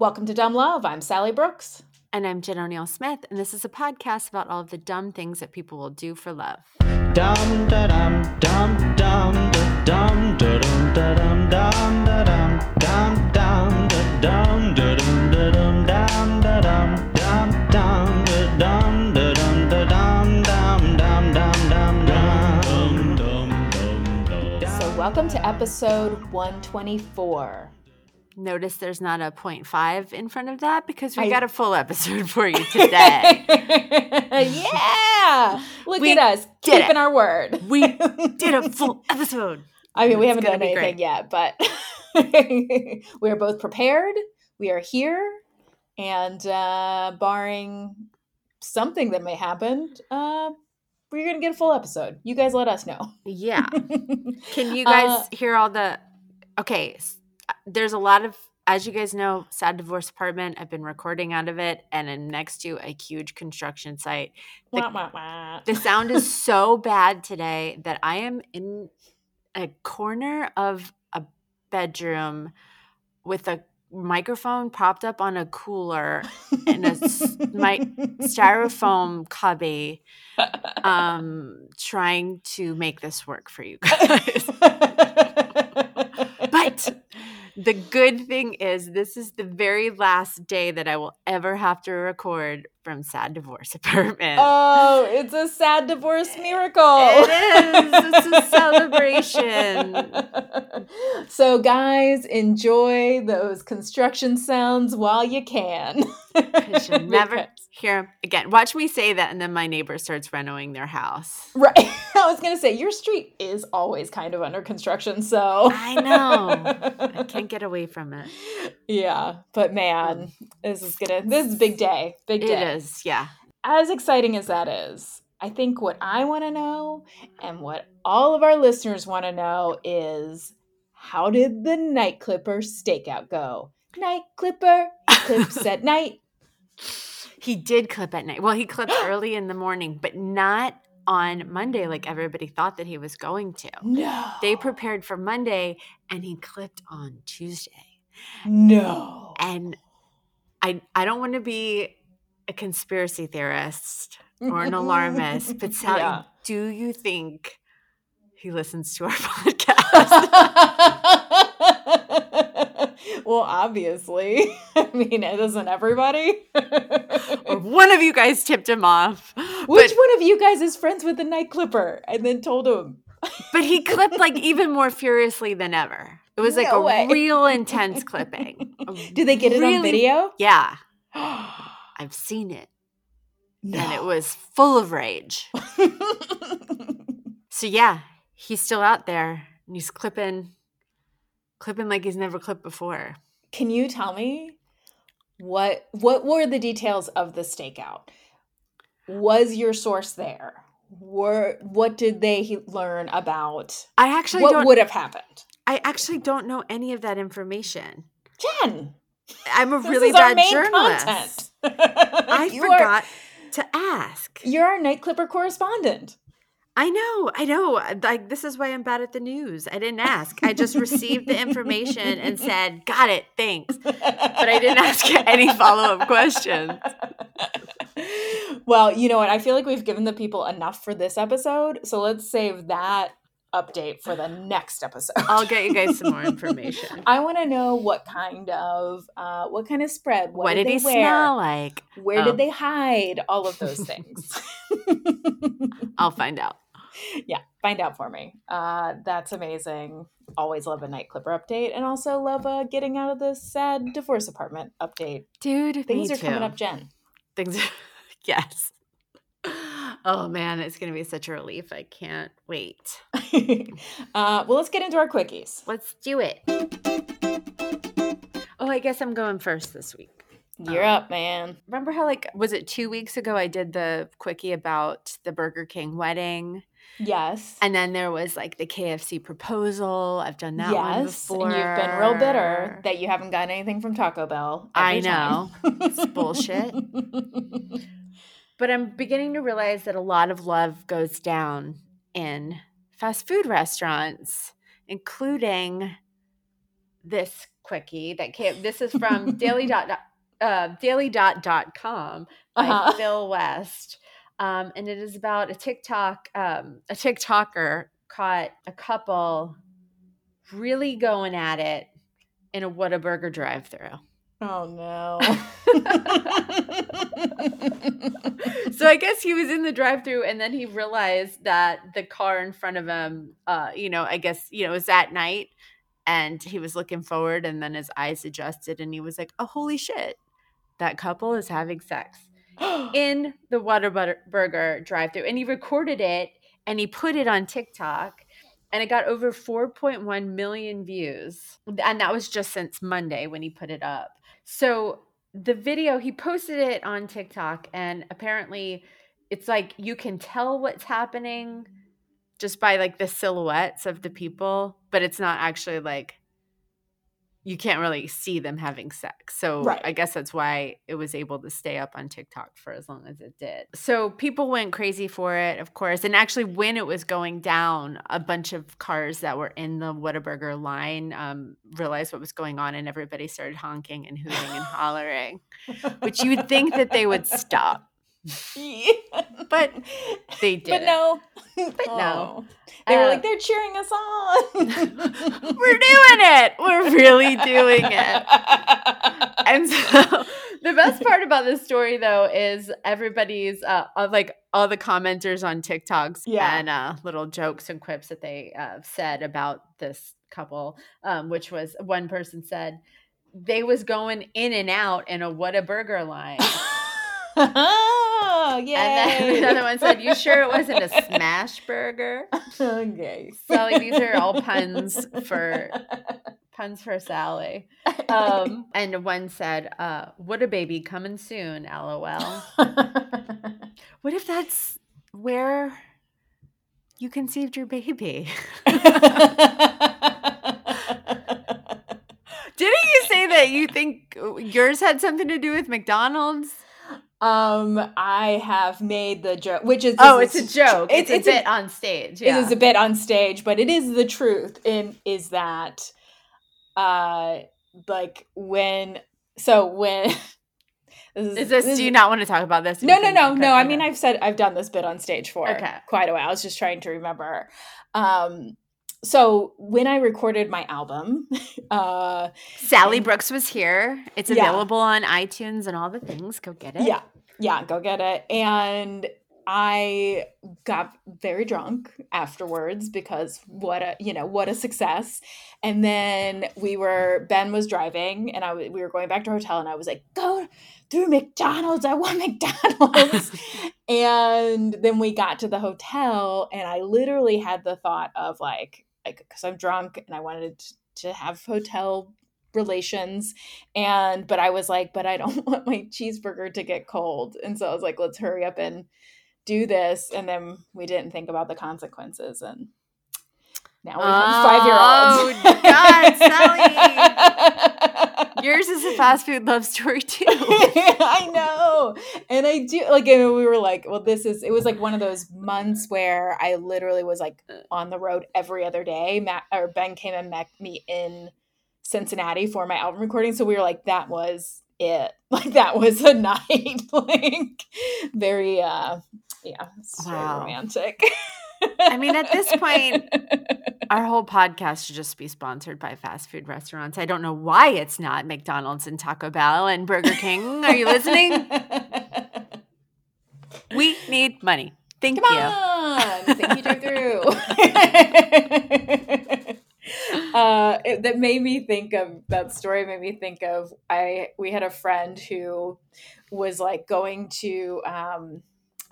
Welcome to Dumb Love. I'm Sally Brooks. And I'm Jen O'Neill Smith, and this is a podcast about all of the dumb things that people will do for love. Dum da dum dum dum da dum da dum da dum dum da dum dum dum da dum da dum da dum dum da dum dum dum da dum da dum da dum dum dum dum dum dum dum. So welcome to episode 124. Notice there's not a 0.5 in front of that because we I- got a full episode for you today. yeah! Look We at us, keeping it. our word. we did a full episode. I mean, we It's haven't done anything great. yet, but we are both prepared. We are here. And uh, barring something that may happen, uh, we're going to get a full episode. You guys let us know. Yeah. Can you guys Uh, hear all the. Okay. There's a lot of. As you guys know, Sad Divorce Apartment, I've been recording out of it and I'm next to a huge construction site. The- Wah, wah, wah. The sound is so bad today that I am in a corner of a bedroom with a microphone propped up on a cooler and a my styrofoam cubby um trying to make this work for you guys. but the good thing is this is the very last day that I will ever have to record from Sad Divorce Apartment. oh, it's a sad divorce miracle. It is. It's a celebration. so, guys, enjoy those construction sounds while you can. You'll never Because- them again. Watch me say that, and then my neighbor starts renovating their house. Right. I was going to say, your street is always kind of under construction. So, I know. I can't get away from it. Yeah. But man, mm. this is going to, this is a big day. Big day. Is, yeah. as exciting as that is, I think what I want to know and what all of our listeners want to know is how did the Night Clipper stakeout go? Night Clipper clips at night. He did clip at night. Well, he clipped early in the morning, but not on Monday like everybody thought that he was going to. No. They prepared for Monday, and he clipped on Tuesday. No. And I I don't want to be a conspiracy theorist or an alarmist, but Sally, Yeah. do you think he listens to our podcast? well, obviously. I mean, it isn't everybody. or one of you guys tipped him off? Which but, one of you guys is friends with the Night Clipper and then told him? but he clipped like even more furiously than ever. It was like No a way. real intense clipping. Did they get it on video? Yeah. I've seen it, and it was full of rage. So yeah, he's still out there and he's clipping, clipping like he's never clipped before. Can you tell me what what were the details of the stakeout? Was your source there? Were what did they learn about I actually what would have happened? I actually don't know any of that information. Jen, I'm a really bad journalist. I You are- forgot to ask. you're our night clipper correspondent. I know, I know. Like this is why I'm bad at the news. I didn't ask. I just received the information and said, "Got it, thanks." but I didn't ask any follow-up questions. well, you know what? I feel like we've given the people enough for this episode, so let's save that update for the next episode. I'll get you guys some more information. I want to know what kind of uh, what kind of spread. What, What, did, did, he they wear? smell like? Where Oh. did they hide? All of those things. I'll find out. yeah, find out for me. Uh, that's amazing. Always love a night clipper update, and also love uh, getting out of the sad divorce apartment update. Dude, Things are coming up, Jen. Things yes. Oh man, it's gonna be such a relief. I can't wait. uh, well, let's get into our quickies. Let's do it. Oh, I guess I'm going first this week. You're Um, up, man. Remember how like was it two weeks ago I did the quickie about the Burger King wedding? Yes. And then there was like the KFC proposal. I've done that one yes. before. And you've been real bitter that you haven't gotten anything from Taco Bell. I know. It's bullshit. But I'm beginning to realize that a lot of love goes down in fast food restaurants, including this quickie that came. This is from daily dot uh, daily.com by Uh-huh. Phil West. Um, and it is about a TikTok, um, a TikToker caught a couple really going at it in a Whataburger drive through. Oh no. so I guess he was in the drive-through and then he realized that the car in front of him, uh, you know, I guess, you know, it was at night and he was looking forward and then his eyes adjusted and he was like, "Oh, holy shit. That couple is having sex." in the Whataburger drive-through and he recorded it and he put it on TikTok and it got over 4.1 million views and that was just since Monday when he put it up. So the video he posted it on TikTok and apparently it's like you can tell what's happening just by like the silhouettes of the people, but it's not actually like you can't really see them having sex. So Right. I guess that's why it was able to stay up on TikTok for as long as it did. So people went crazy for it, of course. And actually, when it was going down, a bunch of cars that were in the Whataburger line um, realized what was going on, and everybody started honking and hooting and hollering, which you would think that they would stop. But they did. But no. But no. Oh. They were Uh, like, they're cheering us on. We're doing it. We're really doing it. And so the best part about this story though is everybody's uh uh, like all the commenters on TikToks Yeah. and uh little jokes and quips that they uh, said about this couple um which was one person said they was going in and out in a Whataburger line. oh, yay. And then another one said, You sure it wasn't a smash burger? okay. Sally, these are all puns for puns for Sally. Um, and one said, uh, "What a baby coming soon." LOL. What if that's where you conceived your baby? Didn't you say that you think yours had something to do with McDonald's? Um, I have made the joke, which is Oh, it's a joke. It's, It's, a a bit on stage. It Yeah. is a bit on stage, but it is the truth. In is that, uh, like when so when this is this? Do you not want to talk about this? No, no, no, okay, no. I mean, I've said I've done this bit on stage for Okay. quite a while. I was just trying to remember. Um, so when I recorded my album, uh, Sally Brooks was here. It's Yeah. available on iTunes and all the things. Go get it. yeah, yeah, go get it. And I got very drunk afterwards because what a you know what a success. And then we were Ben was driving, and I we were going back to our hotel, and I was like, go through McDonald's. I want McDonald's. and then we got to the hotel, and I literally had the thought of like, like because I'm drunk and I wanted to, to have hotel relations and but i was like but i don't want my cheeseburger to get cold. And so i was like let's hurry up and do this. And then we didn't think about the consequences and now we have five year olds. Oh, God, Sally. Yours is a fast food love story too. I know. And I do like and we were like, well, this is it was like one of those months where I literally was like on the road every other day. Matt or Ben came and met me in Cincinnati for my album recording. So we were like, that was it. Like that was a night. like very uh yeah, it's very Wow. romantic. I mean, at this point, Our whole podcast should just be sponsored by fast food restaurants. I don't know why it's not McDonald's and Taco Bell and Burger King. Are you listening? We need money. Thank Come you. on. Thank you, Drive Through. uh, it, that made me think of that story. Made me think of I. We had a friend who was like going to. Um,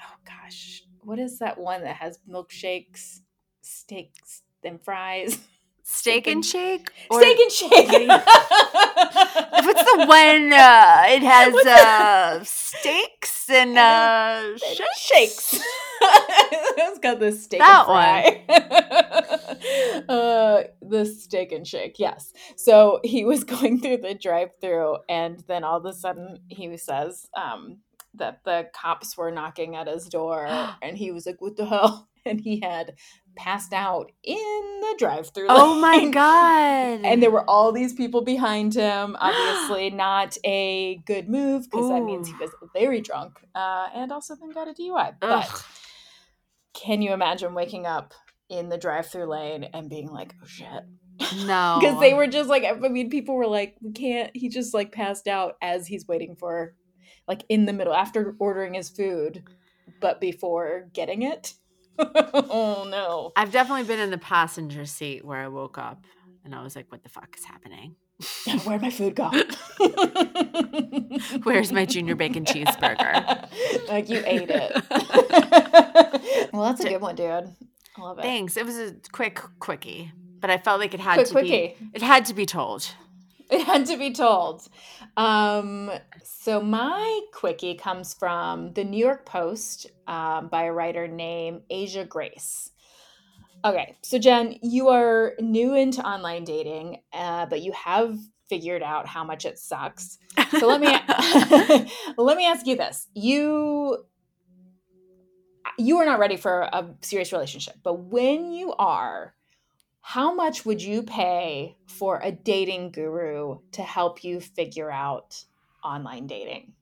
oh gosh, what is that one that has milkshakes, steaks, and fries? Steak and shake? Or Steak and shake. What's the one? Uh, it has uh, steaks and uh, Sh- shakes. shakes. it's got the steak That and fry. uh, the steak and shake, yes. So he was going through the drive-through, and then all of a sudden he says um, that the cops were knocking at his door, and he was like, "What the hell?" and he had passed out in the drive-through. Oh my god. And there were all these people behind him. Obviously, not a good move because that means he was very drunk uh, and also then got a DUI. But Ugh. can you imagine waking up in the drive-through lane and being like, "Oh shit," no. because they were just like, I mean, people were like, "We can't." He just like passed out as he's waiting for, like, in the middle after ordering his food, but before getting it. oh no! I've definitely been in the passenger seat where I woke up and I was like, what the fuck is happening? Where'd my food go? Where's my junior bacon cheeseburger? like you ate it. well, that's a good one, dude. I love it. Thanks. It was a quick quickie, but I felt like it had Quick to quickie. be it had to be told. It had to be told. Um, so my quickie comes from the New York Post um, by a writer named Asia Grace. Okay, so Jen, you are new into online dating, uh, but you have figured out how much it sucks. So let me let me ask you this: you you are not ready for a serious relationship, but when you are, how much would you pay for a dating guru to help you figure out online dating?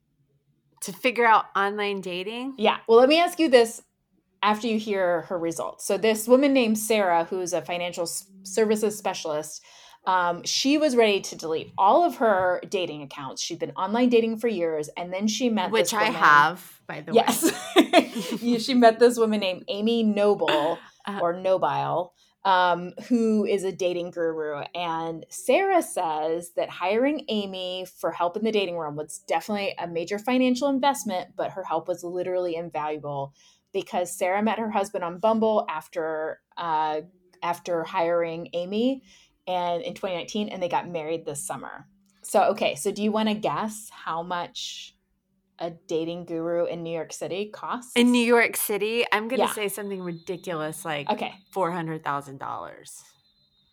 to figure out online dating. Yeah. Well, let me ask you this after you hear her results. So, this woman named Sarah, who's a financial services specialist, um, she was ready to delete all of her dating accounts. She'd been online dating for years, and then she met Which this I have, by the way. Yes, she met this woman named Amy Noble Uh, or Nobile, um, who is a dating guru. And Sarah says that hiring Amy for help in the dating room was definitely a major financial investment, but her help was literally invaluable because Sarah met her husband on Bumble after uh, after hiring Amy, and in 2019, and they got married this summer. So, okay, so do you want to guess how much a dating guru in New York City costs? in New York City, I'm gonna Yeah. say something ridiculous like Okay. four hundred thousand dollars.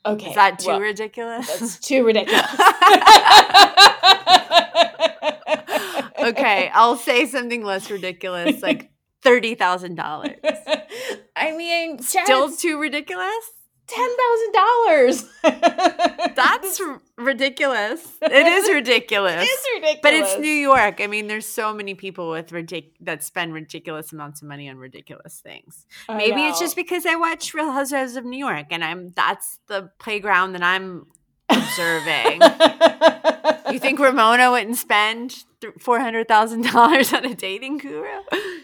Okay. Is that too well, ridiculous? That's too ridiculous. okay, I'll say something less ridiculous, like thirty thousand dollars. I mean, Still too ridiculous? Ten thousand dollars. That's r- ridiculous. It is ridiculous. It's ridiculous. But it's New York. I mean, there's so many people with ridic- that spend ridiculous amounts of money on ridiculous things. I Maybe it's just because I watch Real Housewives of New York, and I'm that's the playground that I'm observing. you think Ramona wouldn't spend four hundred thousand dollars on a dating guru?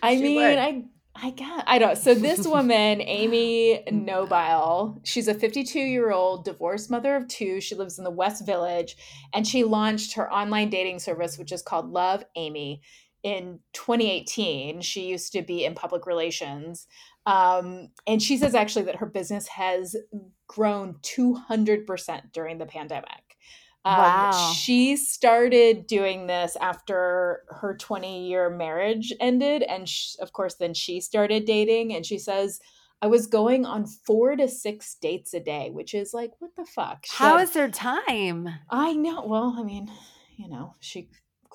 I She mean, would. I I got I don't. So this woman, Amy Nobile, she's a 52 year old divorced mother of two. She lives in the West Village, and she launched her online dating service, which is called Love Amy, in 2018. She used to be in public relations, um, and she says actually that her business has grown 200 percent during the pandemic. Um, Wow. She started doing this after her 20 year marriage ended. And sh- of course, then she started dating. And she says, I was going on four to six dates a day, which is like, what the fuck? She How said, is there time? I know. Well, I mean, you know, she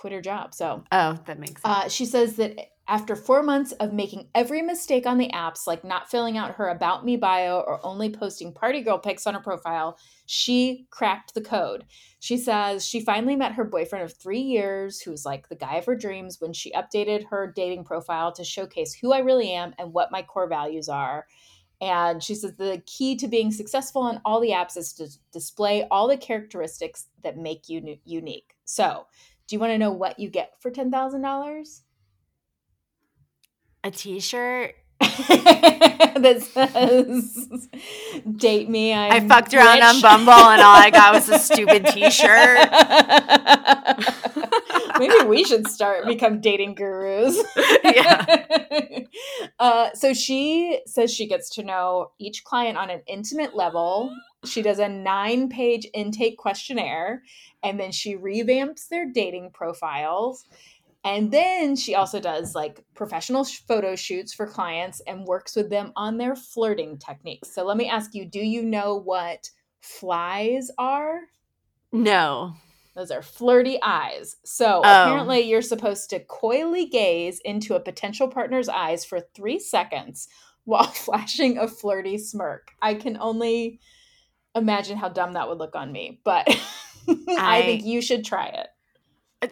quit her job. So Oh, that makes sense. uh, she says that after four months of making every mistake on the apps, like not filling out her About Me bio or only posting party girl pics on her profile, she cracked the code. She says she finally met her boyfriend of three years, who's like the guy of her dreams, when she updated her dating profile to showcase who I really am and what my core values are. And she says the key to being successful on all the apps is to display all the characteristics that make you unique. So, do you want to know what you get for ten thousand dollars? a T-shirt. that says "Date me." I'm I fucked around on. Bumble, and all I got was a stupid T-shirt. Maybe we should start become dating gurus. Yeah. Uh, so she says she gets to know each client on an intimate level. She does a nine page intake questionnaire and then she revamps their dating profiles. And then she also does like professional photo shoots for clients and works with them on their flirting techniques. So let me ask you do you know what flies are? No. Those are flirty eyes. So Oh. apparently, you're supposed to coyly gaze into a potential partner's eyes for three seconds, while flashing a flirty smirk. I can only imagine how dumb that would look on me, but I, I- think you should try it.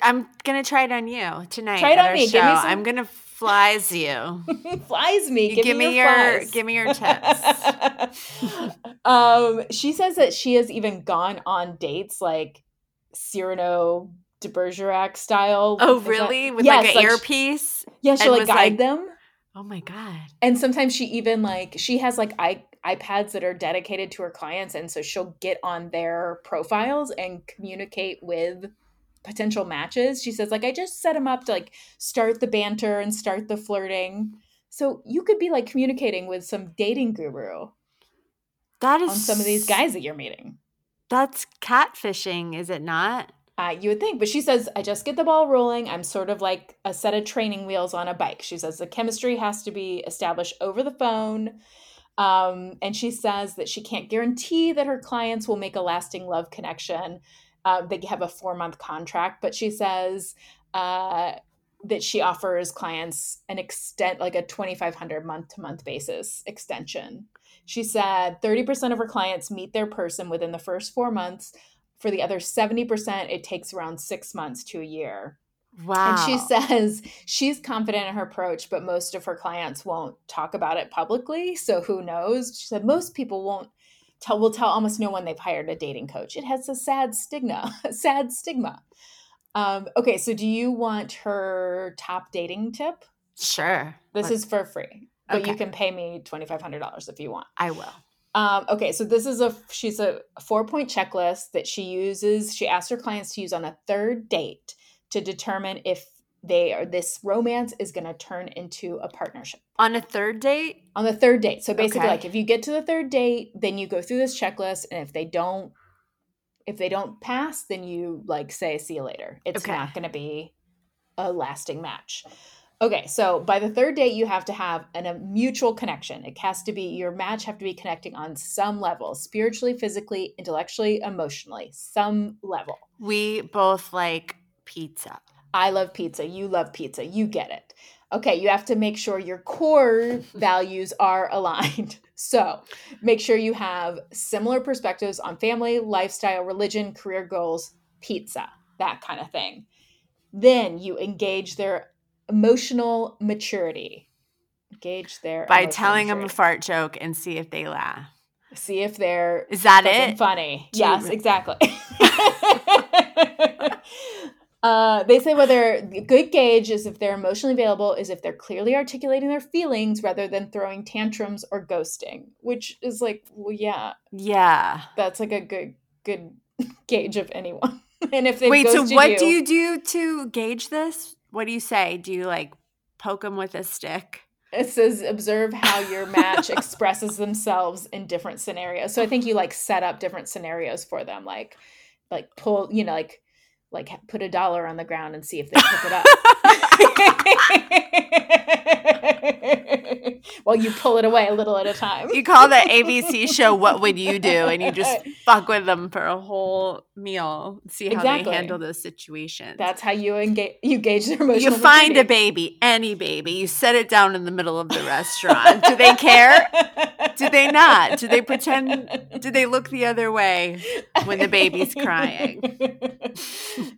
I'm gonna try it on you tonight. Try it on our me. Give me show. some- I'm gonna flies you. flies me. You Give, give me, me your, your- give me your tips. um, she says that she has even gone on dates like Cyrano de Bergerac style. Oh, Is that- really? With Yes, like an like earpiece? Yeah, she'll like guide like- them. Oh my god. And sometimes she even like she has like i iPads that are dedicated to her clients, and so she'll get on their profiles and communicate with potential matches. She says like I just set them up to like start the banter and start the flirting. So you could be like communicating with some dating guru That is on some of these guys that you're meeting. That's catfishing, is it not? Uh, you would think, but she says, I just get the ball rolling. I'm sort of like a set of training wheels on a bike. She says the chemistry has to be established over the phone. Um, and she says that she can't guarantee that her clients will make a lasting love connection. Uh, they have a four month contract, but she says uh, that she offers clients an extent, like a 2,500 month to month basis extension. She said 30% of her clients meet their person within the first four months. For the other 70%, it takes around six months to a year. Wow. And she says she's confident in her approach, but most of her clients won't talk about it publicly. So who knows? She said most people won't tell will tell almost no one they've hired a dating coach. It has a sad stigma, sad stigma. Um, okay, so do you want her top dating tip? Sure. This Let's- is for free, but you can pay me twenty five hundred dollars if you want. I will. Um, okay, so this is a she's a four point checklist that she uses. She asks her clients to use on a third date to determine if they are this romance is going to turn into a partnership On a third date? on the third date. So basically, Okay. like if you get to the third date, then you go through this checklist, and if they don't, if they don't pass, then you like say see you later. It's Okay. not going to be a lasting match. Okay, so by the third date, you have to have an, a mutual connection. It has to be your match have to be connecting on some level, spiritually, physically, intellectually, emotionally, some level. We both like pizza. I love pizza. You love pizza. You get it. Okay, you have to make sure your core values are aligned. So make sure you have similar perspectives on family, lifestyle, religion, career goals, pizza, that kind of thing. Then you engage their emotional maturity. Engage their By telling them a fart joke and see if they laugh. See if they're Is that it? funny. Yes, exactly. uh, they say whether a good gauge is if they're emotionally available is if they're clearly articulating their feelings rather than throwing tantrums or ghosting, which is like, well, yeah, Yeah. that's like a good good gauge of anyone. and if they Wait, so what do you do to gauge this? What do you say? Do you like poke them with a stick? It says observe how your match expresses themselves in different scenarios. So I think you like set up different scenarios for them, like like pull, you know, like like put a dollar on the ground and see if they pick it up. While you pull it away a little at a time. You call the ABC show "What Would You Do?" and you just fuck with them for a whole meal, see how Exactly. they handle those situations. That's how you engage. You gauge their emotional. you find a baby, any baby, you set it down in the middle of the restaurant. Do they care? Do they not? Do they pretend? Do they look the other way when the baby's crying?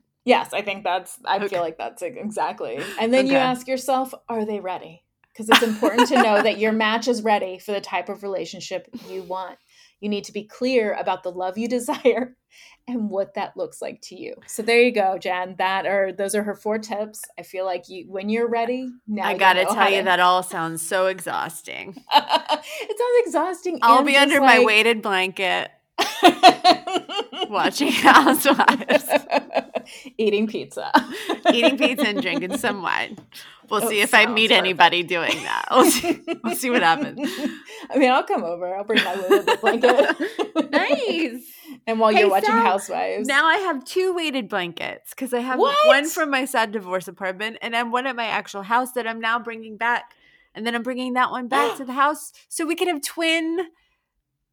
yes, I think that's. I Okay. feel like that's exactly. And then you ask yourself, are they ready? Because it's important to know that your match is ready for the type of relationship you want. You need to be clear about the love you desire and what that looks like to you. So there you go, Jen. That are those are her four tips. I feel like you when you're ready. Now I gotta know tell you to- that all sounds so exhausting. it sounds exhausting. I'll and be just under my weighted blanket watching Housewives, eating pizza, eating pizza and drinking some wine. We'll see if I meet perfect. anybody doing that. We'll see, we'll see what happens. I mean, I'll come over. I'll bring my weighted blanket. Nice. And while Hey, you're watching so Housewives, Now I have two weighted blankets because I have What? one from my sad divorce apartment and then one at my actual house that I'm now bringing back. And then I'm bringing that one back to the house so we can have twin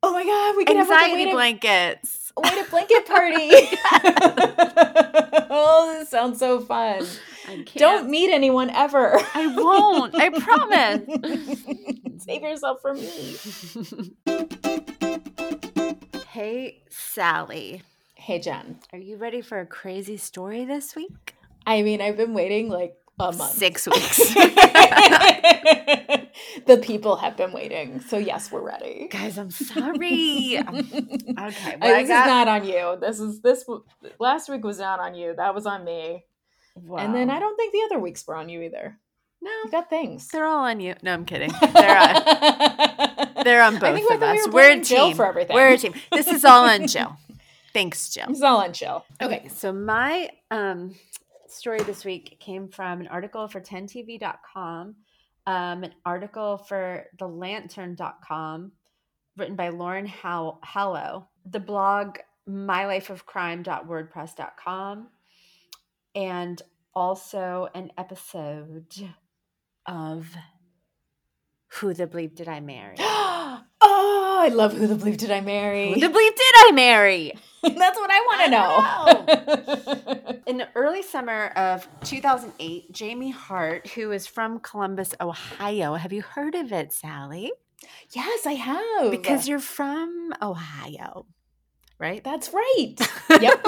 oh my god, we can have like a anxiety weighted, blankets. A blanket party. oh, this sounds so fun. I can't. Don't meet anyone ever. I won't. I promise. Save yourself for me. hey, Sally. Hey, Jen. Are you ready for a crazy story this week? I mean, I've been waiting like a month. Six weeks. the people have been waiting. So, yes, we're ready. Guys, I'm sorry. okay. Well, this got, is not on you. This is this last week was not on you. That was on me. Wow. And then I don't think the other weeks were on you either. no, You got things. they're all on you. No, I'm kidding. They're on, they're on I both think of we us. were We're a blaming Jill team. for everything. We're a team. This is all on Jill. Thanks, Jill. It's all on chill. Okay, so my um, story this week came from an article for 10tv.com, um, an article for thelantern.com, written by Lauren How- Hallow, the blog mylifeofcrime.wordpress.com, and also an episode of Who the Bleep Did I Marry? oh, I love who the bleep did I marry? Who the Bleep Did I Marry? That's what I want to know. In the early summer of 2008, Jamie Hart, who is from Columbus, Ohio, have you heard of it, Sally? yes, I have. Because you're from Ohio, right? that's right. Yep.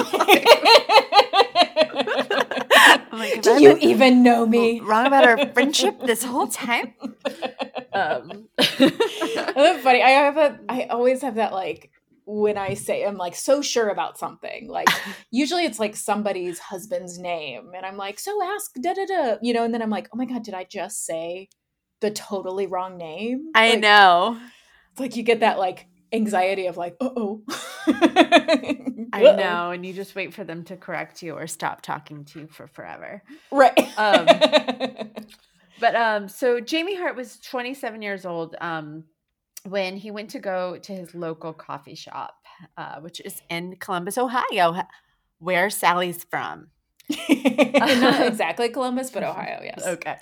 Like, do you been even know me? wrong about our friendship this whole time? Um, That's funny. I have a. I always have that like when I say I'm like so sure about something. Like usually it's like somebody's husband's name, and I'm like, so ask da da da, you know. And then I'm like, oh my god, did I just say the totally wrong name? I Like, know. It's like you get that like anxiety of like, uh oh. I know. And you just wait for them to correct you or stop talking to you for forever. Right. Um, But um, so Jamie Hart was 27 years old um, when he went to go to his local coffee shop, uh, which is in Columbus, Ohio, where Sally's from. Not exactly Columbus, but Ohio, yes. Okay.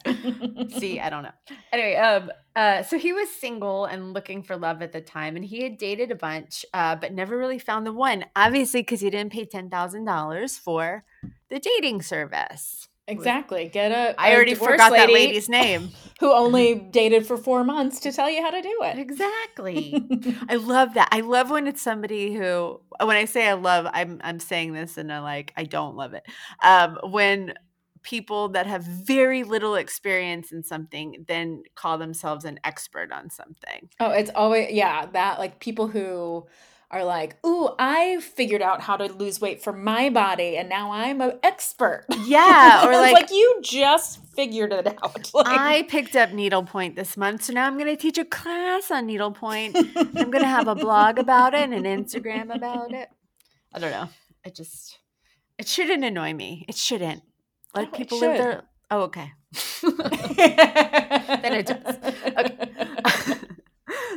See, I don't know. Anyway, um, uh, so he was single and looking for love at the time, and he had dated a bunch, uh, but never really found the one. Obviously, because he didn't pay ten thousand dollars for the dating service. Exactly. Get a. I a already forgot that lady's name. who only dated for four months to tell you how to do it. Exactly. I love that. I love when it's somebody who when I say I love, I'm I'm saying this and I like I don't love it. Um when people that have very little experience in something then call themselves an expert on something. oh, it's always yeah that like people who are like, "Ooh, I figured out how to lose weight for my body, and now I'm an expert." Yeah, or It's like, you just figured it out. Like, I picked up needlepoint this month, so now I'm going to teach a class on needlepoint. I'm going to have a blog about it and an Instagram about it. I don't know. It just it shouldn't annoy me. It shouldn't. Let people live their Oh, okay. then it does.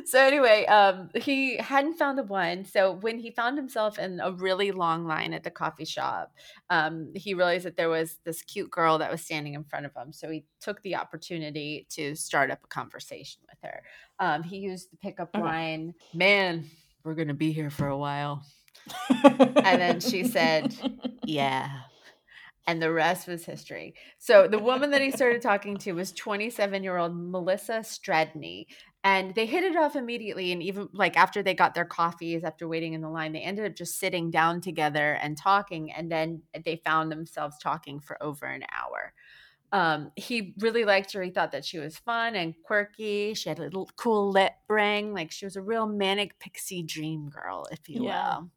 So anyway, um, he hadn't found the one. So when he found himself in a really long line at the coffee shop, um, he realized that there was this cute girl that was standing in front of him. So he took the opportunity to start up a conversation with her. Um, he used the pickup Okay. line, "Man, we're gonna be here for a while." And then she said, Yeah. And the rest was history. So the woman that he started talking to was 27 year old Melissa Stradney. And they hit it off immediately. And even like after they got their coffees, after waiting in the line, they ended up just sitting down together and talking. And then they found themselves talking for over an hour. Um, he really liked her. He thought that she was fun and quirky. She had a little cool lip ring. Like she was a real manic pixie dream girl, if you Yeah. will.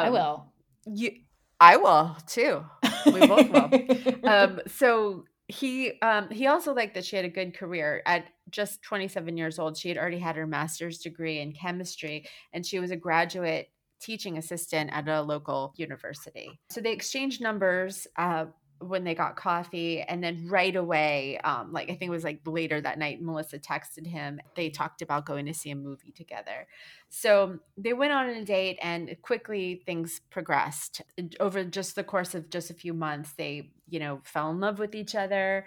I Um, will. You, I will too. We both will. um, so he um, he also liked that she had a good career at just 27 years old. She had already had her master's degree in chemistry, and she was a graduate teaching assistant at a local university. So they exchanged numbers. Uh, when they got coffee and then right away um like i think it was like later that night melissa texted him they talked about going to see a movie together so they went on a date and quickly things progressed over just the course of just a few months they you know fell in love with each other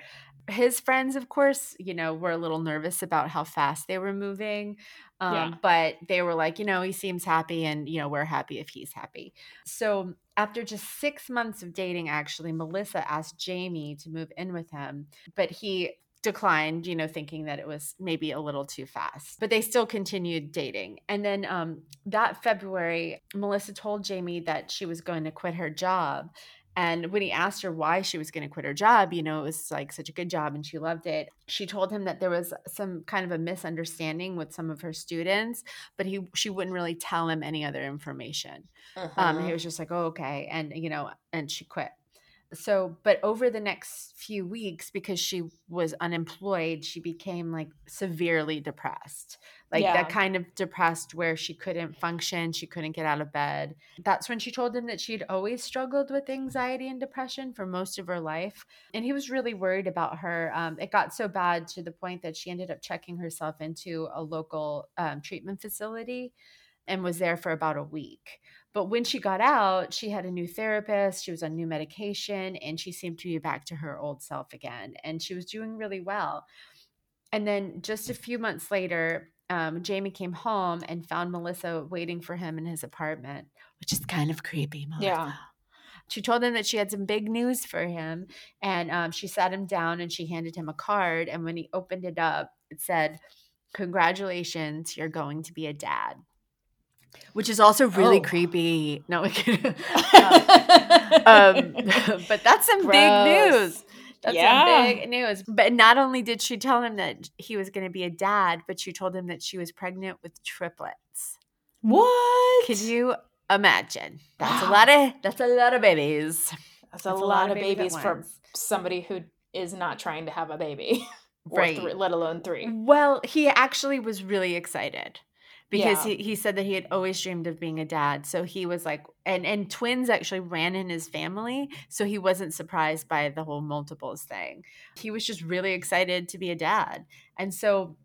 His friends, of course, you know, were a little nervous about how fast they were moving. Um, Yeah. But they were like, you know, he seems happy and, you know, we're happy if he's happy. So after just six months of dating, actually, Melissa asked Jamie to move in with him, but he declined, you know, thinking that it was maybe a little too fast. But they still continued dating. And then um, that February, Melissa told Jamie that she was going to quit her job. And when he asked her why she was going to quit her job, you know, it was like such a good job and she loved it. She told him that there was some kind of a misunderstanding with some of her students, but he she wouldn't really tell him any other information. Um, he was just like, "Oh, okay," and you know, and she quit. So, but over the next few weeks, because she was unemployed, she became like severely depressed, like Yeah. that kind of depressed where she couldn't function, she couldn't get out of bed. That's when she told him that she'd always struggled with anxiety and depression for most of her life, and he was really worried about her. Um, it got so bad to the point that she ended up checking herself into a local um, treatment facility and was there for about a week. But when she got out, she had a new therapist, she was on new medication, and she seemed to be back to her old self again. And she was doing really well. And then just a few months later, um, Jamie came home and found Melissa waiting for him in his apartment, which is kind of creepy. Melissa. Yeah. She told him that she had some big news for him, and um, she sat him down and she handed him a card. And when he opened it up, it said, "Congratulations, you're going to be a dad." Which is also really Oh. creepy. No, um, but that's some big news. That's Yeah. some big news. But not only did she tell him that he was going to be a dad, but she told him that she was pregnant with triplets. what? Can you imagine? That's a lot of that's a lot of babies. That's a, That's lot, of babies for somebody who is not trying to have a baby, or Right. three, let alone three. Well, he actually was really excited because Yeah. he, he said that he had always dreamed of being a dad. So he was like, and and twins actually ran in his family, so he wasn't surprised by the whole multiples thing. He was just really excited to be a dad, and so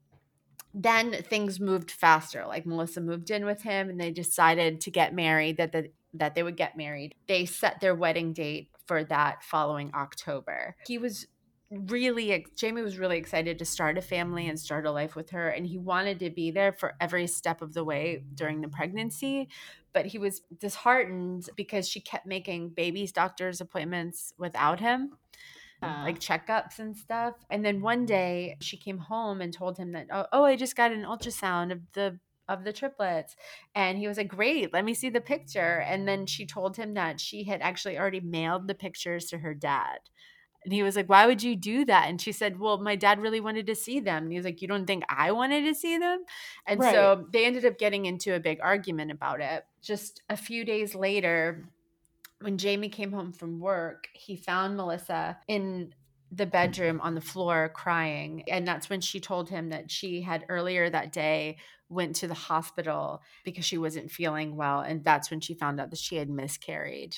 then things moved faster. Like Melissa moved in with him, and they decided to get married. That the that they would get married. They set their wedding date for that following October. He was really Jamie was really excited to start a family and start a life with her and he wanted to be there for every step of the way during the pregnancy but he was disheartened because she kept making baby's doctor's appointments without him Uh, like checkups and stuff and then one day she came home and told him that oh, oh I just got an ultrasound of the of the triplets and he was like great let me see the picture and then she told him that she had actually already mailed the pictures to her dad and he was like, Why would you do that? And she said, Well, my dad really wanted to see them. And he was like, You don't think I wanted to see them? And so they ended up getting into a big argument about it. Just a few days later, when Jamie came home from work, he found Melissa in the bedroom on the floor crying. And that's when she told him that she had earlier that day went to the hospital because she wasn't feeling well. And that's when she found out that she had miscarried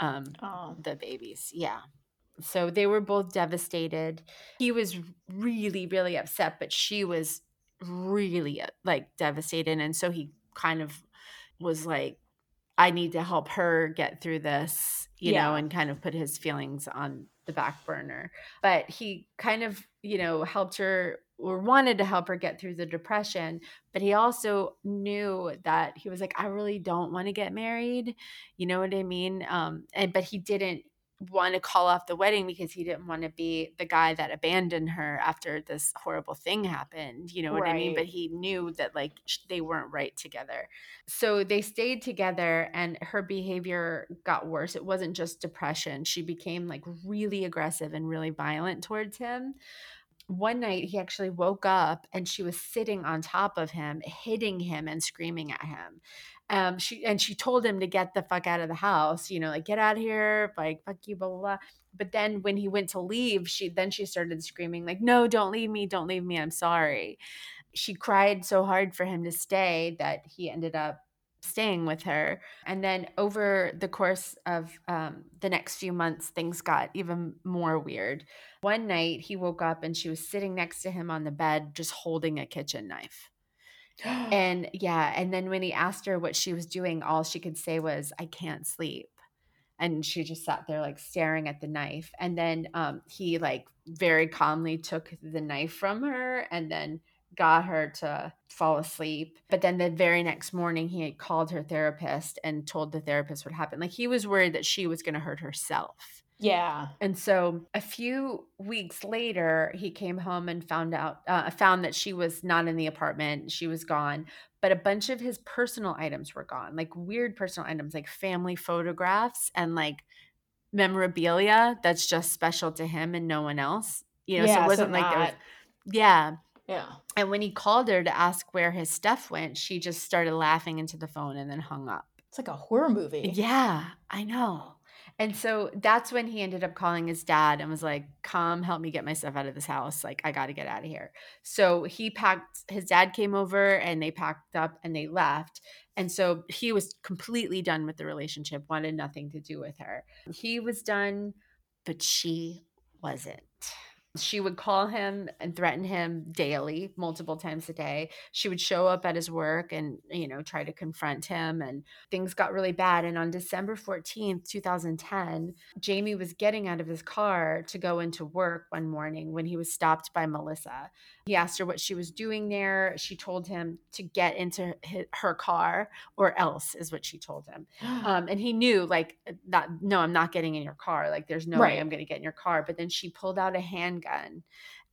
um, oh. the babies. Yeah. So they were both devastated. He was really, really upset, but she was really uh, like devastated. And so he kind of was like, I need to help her get through this, you know, and kind of put his feelings on the back burner. But he kind of, you know, helped her or wanted to help her get through the depression. But he also knew that he was like, I really don't want to get married. You know what I mean? Um, and but he didn't want to call off the wedding because he didn't want to be the guy that abandoned her after this horrible thing happened. You know what I mean? But he knew that like they weren't right together. So they stayed together and her behavior got worse. It wasn't just depression. She became like really aggressive and really violent towards him. One night he actually woke up and she was sitting on top of him, hitting him and screaming at him. Um, she and she told him to get the fuck out of the house, you know, like get out of here, like fuck you, blah blah blah. But then when he went to leave, she then she started screaming, like, no, don't leave me, don't leave me, I'm sorry. She cried so hard for him to stay that he ended up staying with her. And then over the course of um, the next few months, things got even more weird. One night he woke up and she was sitting next to him on the bed, just holding a kitchen knife. And yeah, and then when he asked her what she was doing, all she could say was, I can't sleep. and she just sat there like staring at the knife. And then um, he like very calmly took the knife from her and then got her to fall asleep. But then the very next morning he had called her therapist and told the therapist what happened. Like he was worried that she was going to hurt herself Yeah. and so a few weeks later, he came home and found out uh, found that she was not in the apartment. She was gone, but a bunch of his personal items were gone, like weird personal items, like family photographs and like memorabilia that's just special to him and no one else. You know, so it wasn't like there was, yeah. Yeah. And when he called her to ask where his stuff went, she just started laughing into the phone and then hung up. It's like a horror movie. Yeah, I know. And so that's when he ended up calling his dad and was like, Come help me get my stuff out of this house. Like, I got to get out of here. So he packed, his dad came over and they packed up and they left. And so he was completely done with the relationship, wanted nothing to do with her. He was done, but she wasn't. She would call him and threaten him daily, multiple times a day. She would show up at his work and, you know, try to confront him. And things got really bad. And on December 14th, 2010, Jamie was getting out of his car to go into work one morning when he was stopped by Melissa. He asked her what she was doing there. She told him to get into hi- her car or else, is what she told him. Um, and he knew, like, not, no, I'm not getting in your car. Like, there's no Right. way I'm going to get in your car. But then she pulled out a handgun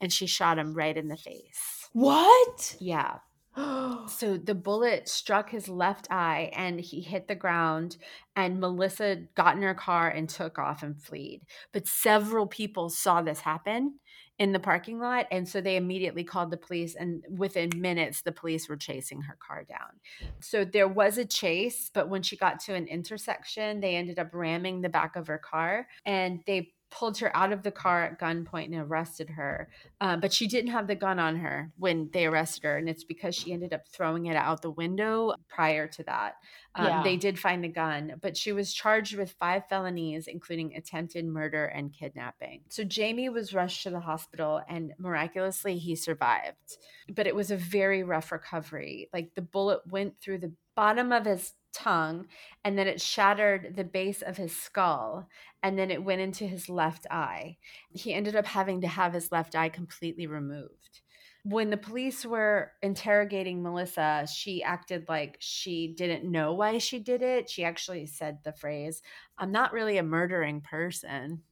and she shot him right in the face. what? Yeah. So the bullet struck his left eye and he hit the ground. And Melissa got in her car and took off and fled. But several people saw this happen in the parking lot. And so they immediately called the police. And within minutes, the police were chasing her car down. So there was a chase. But when she got to an intersection, they ended up ramming the back of her car and they pulled her out of the car at gunpoint and arrested her. Um, but she didn't have the gun on her when they arrested her, and it's because she ended up throwing it out the window prior to that. Um, Yeah. They did find the gun, but she was charged with five felonies, including attempted murder and kidnapping. So Jamie was rushed to the hospital, and miraculously, he survived. But it was a very rough recovery. Like the bullet went through the bottom of his tongue, and then it shattered the base of his skull, and then it went into his left eye he ended up having to have his left eye completely removed. When the police were interrogating Melissa, she acted like she didn't know why she did it. She actually said the phrase, I'm not really a murdering person,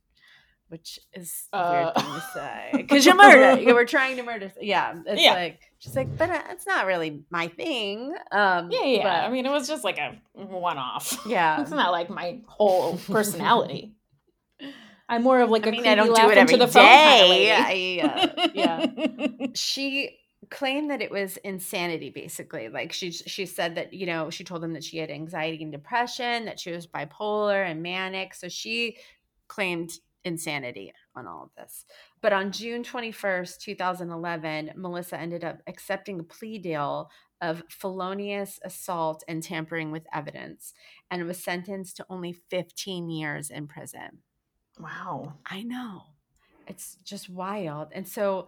which is a weird Uh. thing to say. Because you murder, you were trying to murder. Yeah. It's Yeah. like, she's like, but uh, it's not really my thing. Um, Yeah, yeah. but- I mean, it was just like a one-off. yeah. It's not like my whole personality. I'm more of like I a mean, I don't do it into every the phone kind of. I, uh, yeah. she claimed that it was insanity basically like she she said that you know she told them that she had anxiety and depression that she was bipolar and manic so she claimed insanity on all of this but on june 21st 2011 melissa ended up accepting a plea deal of felonious assault and tampering with evidence and was sentenced to only 15 years in prison wow. I know. It's just wild. And so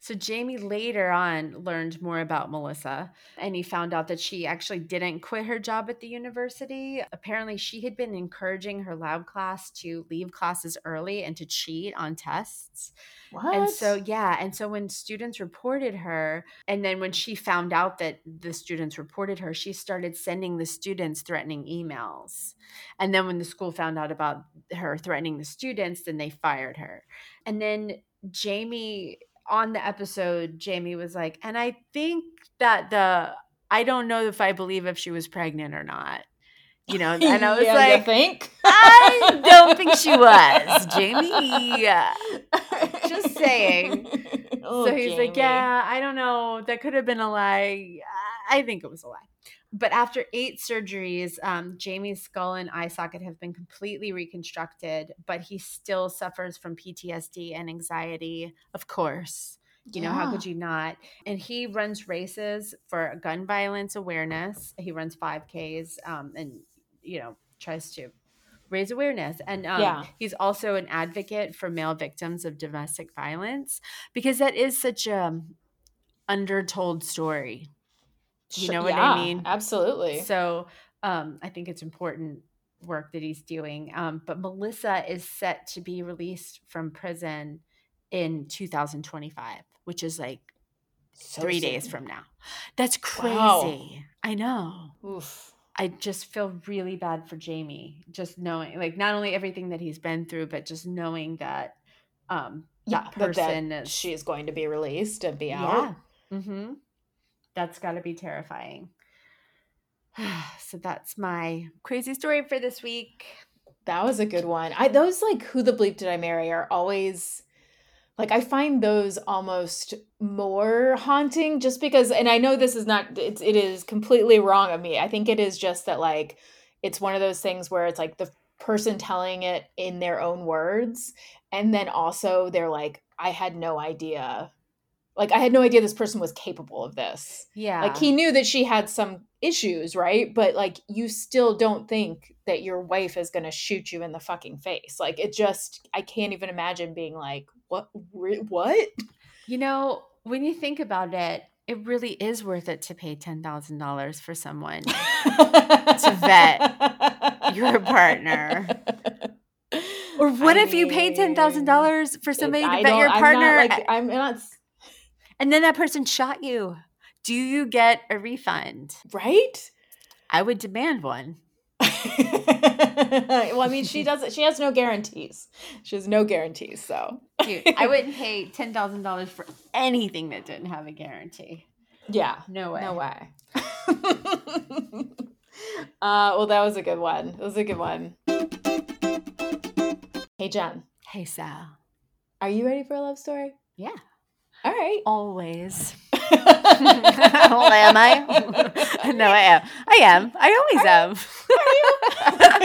so Jamie later on learned more about Melissa and he found out that she actually didn't quit her job at the university. Apparently she had been encouraging her lab class to leave classes early and to cheat on tests. What? And so, yeah. And so when students reported her, and then when she found out that the students reported her, she started sending the students threatening emails. And then when the school found out about her threatening the students, then they fired her. And then Jamie, on the episode, Jamie was like, and I think that the, I don't know if I believe if she was pregnant or not. You know, and I was Yeah, like, think? I don't think she was, Jamie. Just saying. Oh, so he's like, Yeah, I don't know. That could have been a lie. I think it was a lie. But after eight surgeries, um, Jamie's skull and eye socket have been completely reconstructed, but he still suffers from PTSD and anxiety, of course. You know, how could you not? And he runs races for gun violence awareness. He runs 5Ks um, and, you know, tries to raise awareness. And um, Yeah. he's also an advocate for male victims of domestic violence because that is such a undertold story. You know what I mean? Absolutely. So um, I think it's important work that he's doing. Um, but Melissa is set to be released from prison in 2025, which is like So three soon. days from now. That's crazy. Wow. I know. Oof. I just feel really bad for Jamie, just knowing, like, not only everything that he's been through, but just knowing that um, Yeah, that that, person that is. she is going to be released and be yeah. out. Mm-hmm. That's got to be terrifying. so that's my crazy story for this week. That was a good one. I those like who the bleep did I marry are always like I find those almost more haunting just because and I know this is not it's it is completely wrong of me. I think it is just that like it's one of those things where it's like the person telling it in their own words and then also they're like I had no idea. Like I had no idea this person was capable of this. Yeah. Like he knew that she had some issues, right? But like you still don't think that your wife is going to shoot you in the fucking face. Like it just I can't even imagine being like, "What what?" You know, when you think about it, it really is worth it to pay $10,000 for someone. To vet your partner. Or what if you paid $10,000 for somebody to I vet your I'm not, partner like, I'm not and then that person shot you? Do you get a refund? right? I would demand one. well, I mean, she doesn't. She has no guarantees. She has no guarantees. So, Dude, I wouldn't pay $10,000 for anything that didn't have a guarantee. yeah, No way. No way. uh, well, that was a good one. That was a good one. Hey, Jen, Hey, Sal. are you ready for a love story? Yeah. All right. Always. well, am I? no, I am. I am. I always am. Are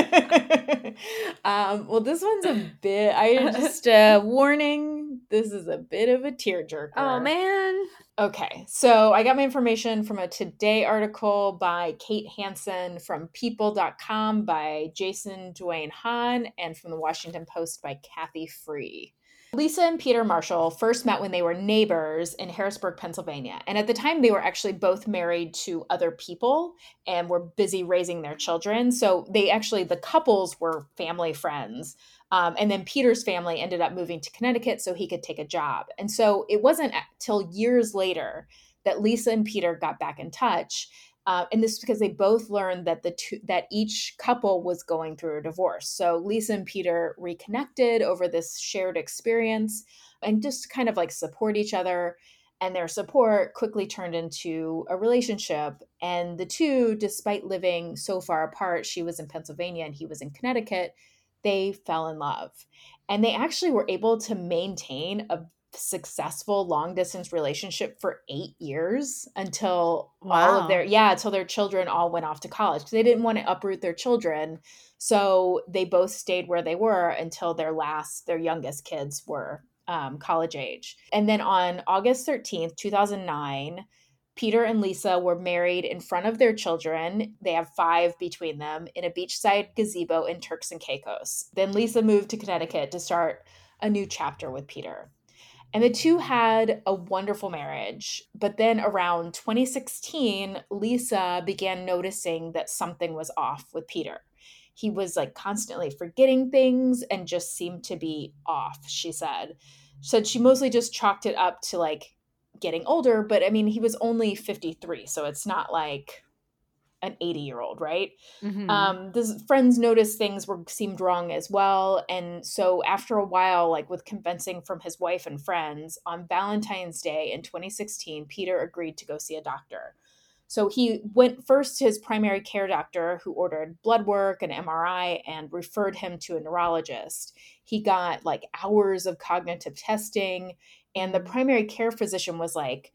you? Um, well, this one's a bit. I just uh, warning. This is a bit of a tearjerker. oh, man. Okay, so I got my information from a Today article by Kate Hansen, from People.com by Jason Duaine Hahn, and from the Washington Post by Cathy Free. Lisa and Peter Marshall first met when they were neighbors in Harrisburg, Pennsylvania. And at the time, they were actually both married to other people and were busy raising their children. So they actually, the couples were family friends. Um, and then Peter's family ended up moving to Connecticut so he could take a job. And so it wasn't until years later that Lisa and Peter got back in touch. Uh, and this is because they both learned that the two, that each couple was going through a divorce. So Lisa and Peter reconnected over this shared experience and just kind of like support each other. And their support quickly turned into a relationship. And the two, despite living so far apart, she was in Pennsylvania and he was in Connecticut, they fell in love. And they actually were able to maintain a successful long distance relationship for eight years until all of their yeah until their children all went off to college 'Cause they didn't want to uproot their children. So they both stayed where they were until their last their youngest kids were um, college age. And then on august 13th 2009 peter and lisa were married in front of their children. They have five between them in a beachside gazebo in turks and caicos. Then lisa moved to connecticut to start a new chapter with peter and the two had a wonderful marriage. But then around 2016, Lisa began noticing that something was off with Peter. He was like constantly forgetting things and just seemed to be off, she said. Said she mostly just chalked it up to like getting older, but I mean, he was only 53, so it's not like an 80 year old, right? Mhm. um his friends noticed things were seemed wrong as well and so after a while like with convincing from his wife and friends on valentine's day in 2016 peter agreed to go see a doctor so he went first to his primary care doctor who ordered blood work and mri and referred him to a neurologist he got like hours of cognitive testing and the primary care physician was like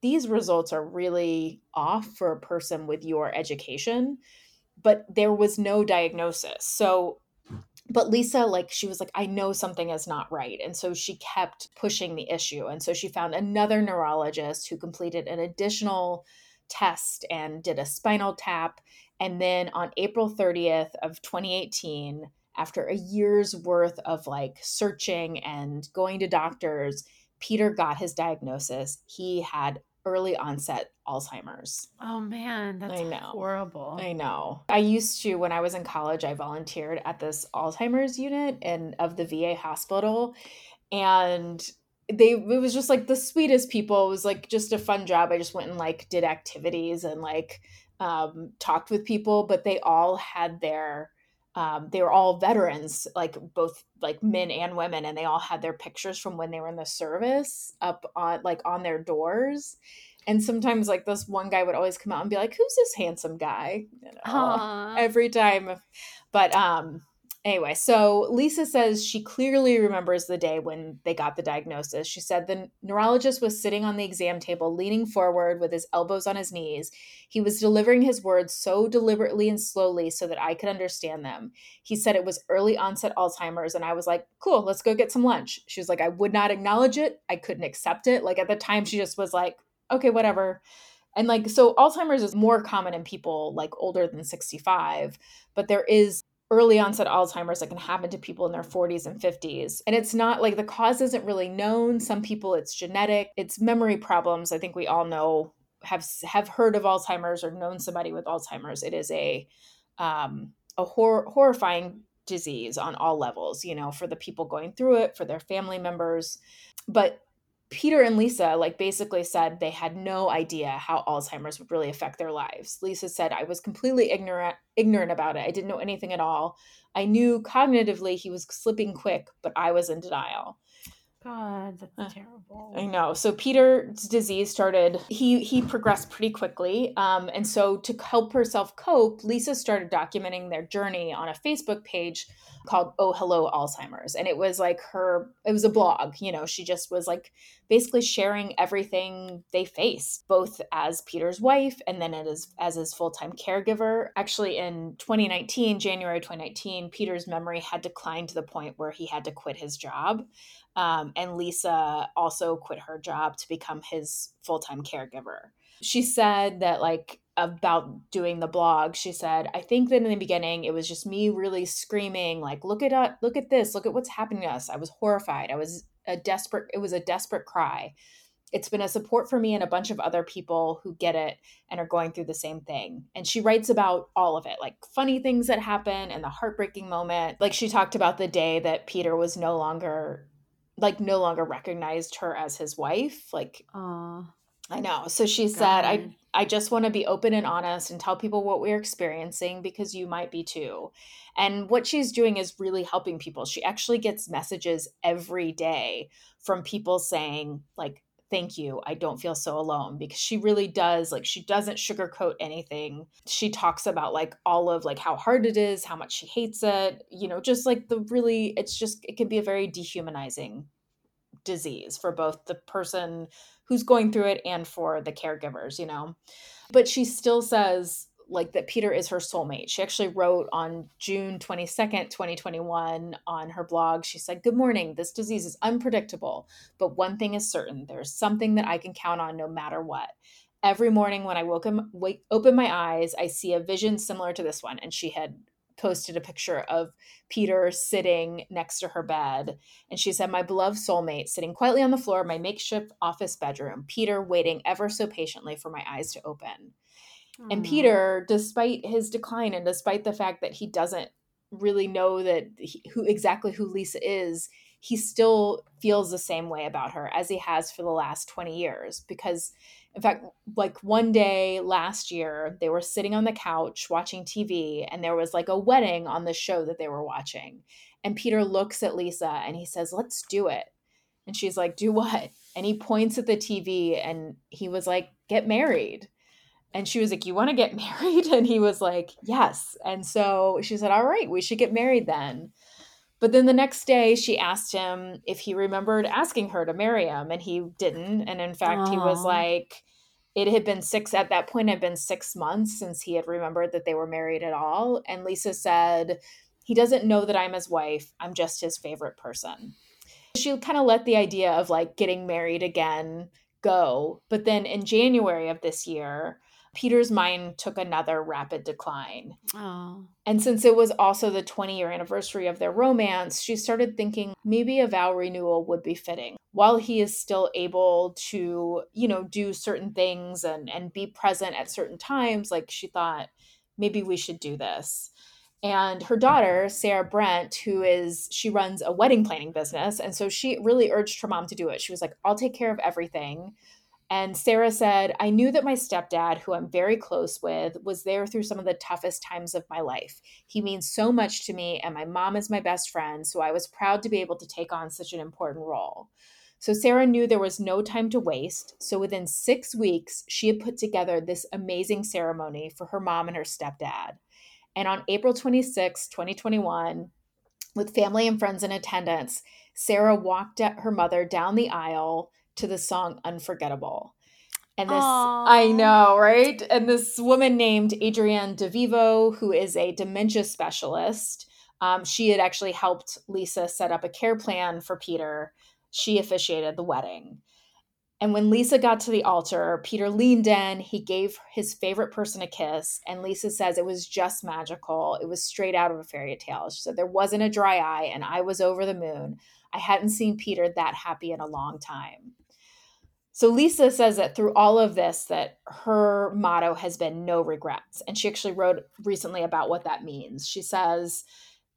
these results are really off for a person with your education but there was no diagnosis. So but lisa like she was like i know something is not right and so she kept pushing the issue and so she found another neurologist who completed an additional test and did a spinal tap and then on april 30th of 2018 after a year's worth of like searching and going to doctors peter got his diagnosis. He had early onset Alzheimer's. Oh man, that's I know. horrible. I know. I used to when I was in college, I volunteered at this Alzheimer's unit and of the VA hospital and they it was just like the sweetest people. It was like just a fun job. I just went and like did activities and like um talked with people, but they all had their um, they were all veterans, like both like men and women, and they all had their pictures from when they were in the service up on like on their doors. And sometimes like this one guy would always come out and be like, "Who's this handsome guy?" You know, every time. But um, anyway, so Lisa says she clearly remembers the day when they got the diagnosis. She said the neurologist was sitting on the exam table, leaning forward with his elbows on his knees. He was delivering his words so deliberately and slowly so that I could understand them. He said it was early onset Alzheimer's, and I was like, cool, let's go get some lunch. She was like, I would not acknowledge it. I couldn't accept it. Like at the time, she just was like, okay, whatever. And like, so Alzheimer's is more common in people like older than 65, but there is early onset Alzheimer's that can happen to people in their 40s and 50s. And it's not like the cause isn't really known. Some people it's genetic, it's memory problems. I think we all know have have heard of Alzheimer's or known somebody with Alzheimer's. It is a um, a hor- horrifying disease on all levels, you know, for the people going through it, for their family members. But Peter and Lisa like basically said they had no idea how Alzheimer's would really affect their lives. Lisa said I was completely ignorant ignorant about it. I didn't know anything at all. I knew cognitively he was slipping quick, but I was in denial. God, that's Uh, terrible. I know. So Peter's disease started. He he progressed pretty quickly, um, and so to help herself cope, Lisa started documenting their journey on a Facebook page called "Oh Hello Alzheimer's," and it was like her. It was a blog. You know, she just was like basically sharing everything they faced, both as Peter's wife and then as as his full time caregiver. Actually, in 2019, January 2019, Peter's memory had declined to the point where he had to quit his job. Um, and Lisa also quit her job to become his full time caregiver. She said that, like, about doing the blog, she said, I think that in the beginning it was just me really screaming, like, look at us, look at this, look at what's happening to us. I was horrified. I was a desperate, it was a desperate cry. It's been a support for me and a bunch of other people who get it and are going through the same thing. And she writes about all of it, like funny things that happen and the heartbreaking moment. Like she talked about the day that Peter was no longer like no longer recognized her as his wife like Oh, i know. So she said i i just want to be open and honest and tell people what we're experiencing because you might be too. And what she's doing is really helping people. She actually gets messages every day from people saying like thank you i don't feel so alone because she really does like she doesn't sugarcoat anything. She talks about like all of like how hard it is how much she hates it you know just like the really it's just it can be a very dehumanizing disease for both the person who's going through it and for the caregivers you know? But she still says like that Peter is her soulmate. She actually wrote on June 22nd, 2021 on her blog. She said, "Good morning. This disease is unpredictable, but one thing is certain. There's something that I can count on no matter what. Every morning when I woke him, wake, open my eyes, I see a vision similar to this one." And she had posted a picture of Peter sitting next to her bed. And she said, My beloved soulmate sitting quietly on the floor of my makeshift office bedroom, Peter waiting ever so patiently for my eyes to open. And hmm. Peter, despite his decline and despite the fact that he doesn't really know that he, who exactly who Lisa is, he still feels the same way about her as he has for the last 20 years because in fact like one day last year they were sitting on the couch watching TV and there was like a wedding on the show that they were watching. And Peter looks at Lisa and he says let's do it. And she's like do what? And he points at the TV and he was like get married and she was like, You want to get married? And he was like, Yes. And so she said, All right, we should get married then. But then the next day, she asked him if he remembered asking her to marry him, and he didn't. And in fact, he was like, it had been six at that point, it had been six months since he had remembered that they were married at all. And Lisa said, He doesn't know that I'm his wife. I'm just his favorite person. She kind of let the idea of like getting married again go. But then in January of this year, Peter's mind took another rapid decline. Oh. And since it was also the 20 year anniversary of their romance, she started thinking maybe a vow renewal would be fitting. While he is still able to, you know, do certain things and, and be present at certain times, like she thought, maybe we should do this. And her daughter, Sarah Brent, who is, she runs a wedding planning business. And so she really urged her mom to do it. She was like, I'll take care of everything. And Sarah said, I knew that my stepdad, who I'm very close with, was there through some of the toughest times of my life. He means so much to me, and my mom is my best friend, so I was proud to be able to take on such an important role. So Sarah knew there was no time to waste. So within six weeks, she had put together this amazing ceremony for her mom and her stepdad. And on April 26, 2021, with family and friends in attendance, Sarah walked her mother down the aisle to the song Unforgettable. And this, Aw. I know, right? And this woman named Adrienne DeVivo, who is a dementia specialist, um, she had actually helped Lisa set up a care plan for Peter. She officiated the wedding. And when Lisa got to the altar, Peter leaned in, he gave his favorite person a kiss, and Lisa says it was just magical. It was straight out of a fairy tale. She said there wasn't a dry eye, and I was over the moon. I hadn't seen Peter that happy in a long time. So Lisa says that through all of this that her motto has been no regrets. And she actually wrote recently about what that means. She says,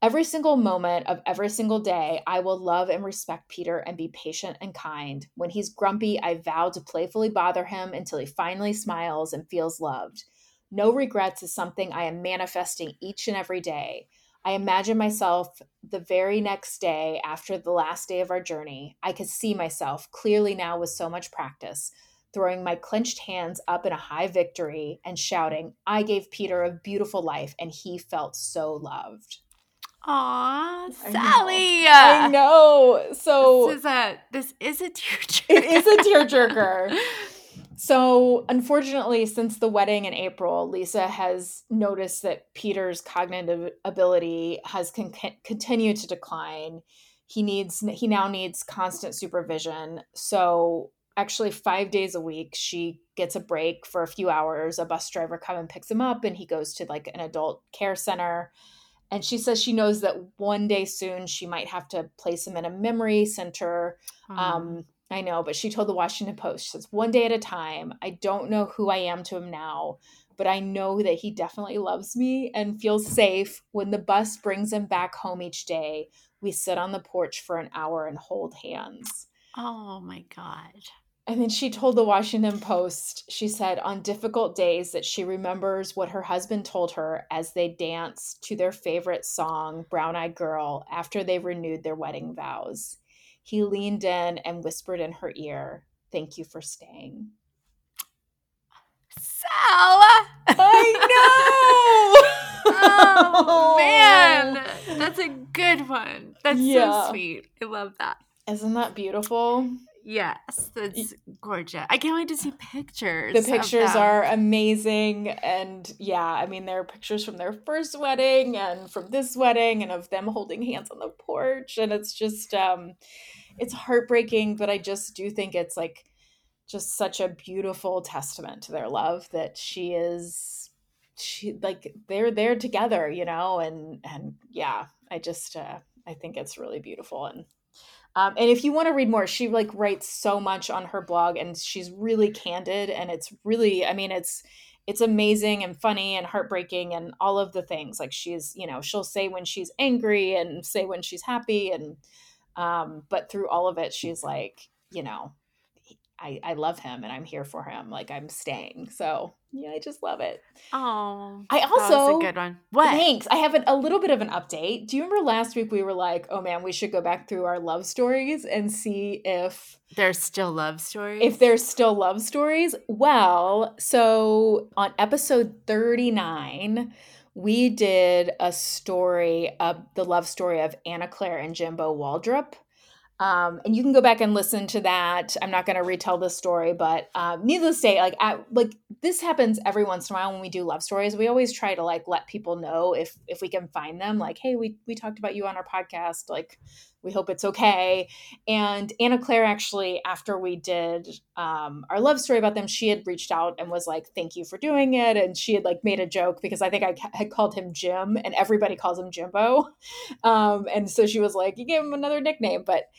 Every single moment of every single day, I will love and respect Peter and be patient and kind. When he's grumpy, I vow to playfully bother him until he finally smiles and feels loved. No regrets is something I am manifesting each and every day. I imagine myself the very next day after the last day of our journey. I could see myself clearly now with so much practice, throwing my clenched hands up in a high victory and shouting, I gave Peter a beautiful life and he felt so loved. Aw, I know. Sally. I know. So This is a this is a tearjerker. it is a tearjerker. So, unfortunately, since the wedding in April, Lisa has noticed that Peter's cognitive ability has con- continued to decline. He needs he now needs constant supervision. So, actually 5 days a week, she gets a break for a few hours. A bus driver comes and picks him up and he goes to like an adult care center. And she says she knows that one day soon she might have to place him in a memory center Mm. um, I know, but she told the Washington Post, she says, one day at a time. I don't know who I am to him now, but I know that he definitely loves me and feels safe. When the bus brings him back home each day, we sit on the porch for an hour and hold hands. oh my god. And then she told the Washington Post, she said, on difficult days that she remembers what her husband told her as they danced to their favorite song, Brown Eyed Girl, after they renewed their wedding vows. He leaned in and whispered in her ear, Thank you for staying. Sal. I know! oh man. That's a good one. That's Yeah. so sweet. I love that. Isn't that beautiful? Yes, that's gorgeous. I can't wait to see pictures. The pictures are amazing. And yeah, I mean, there are pictures from their first wedding and from this wedding and of them holding hands on the porch. And it's just, um, it's heartbreaking, but I just do think it's like just such a beautiful testament to their love that she is, she like they're there together, you know? And, and yeah, I just, uh, I think it's really beautiful. And, um, and if you want to read more, she like writes so much on her blog, and she's really candid, and it's really, I mean, it's it's amazing and funny and heartbreaking and all of the things. Like she's, you know, she'll say when she's angry and say when she's happy, and um, but through all of it, she's like, you know, I I love him and I'm here for him. Like I'm staying. So yeah, I just love it. Oh, I that was also- a good one. What? Thanks. I have an, a little bit of an update. Do you remember last week we were like, oh man, we should go back through our love stories and see if There's still love stories. if there's still love stories. Well, so on episode 39, we did a story of the love story of Anna Claire and Jimbo Waldrop. Um, and you can go back and listen to that. I'm not going to retell the story, but um, needless to say, like at, like this happens every once in a while when we do love stories. We always try to like let people know if if we can find them. Like, hey, we we talked about you on our podcast. Like, we hope it's okay. And Anna Claire actually, after we did um, our love story about them, she had reached out and was like, "Thank you for doing it." And she had like made a joke because I think I had called him Jim, and everybody calls him Jimbo. Um, and so she was like, "You gave him another nickname," but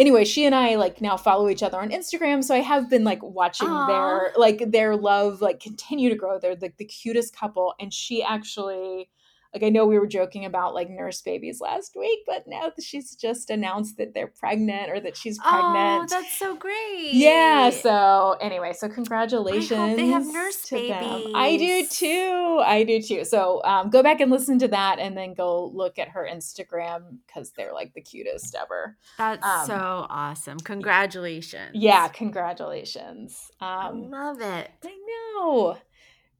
anyway, she and I like now follow each other on Instagram, so I have been like watching Aw. their like their love like continue to grow. They're like the cutest couple, and she actually like I know we were joking about like nurse babies last week, but now she's just announced that they're pregnant or that she's pregnant. Oh, that's so great. yeah. So anyway, so congratulations. they have nurse to them. I do too. I do too. So um, go back and listen to that, and then go look at her Instagram because they're like the cutest ever. That's Um, so awesome. Congratulations. Yeah, congratulations. I Um, love it. I know.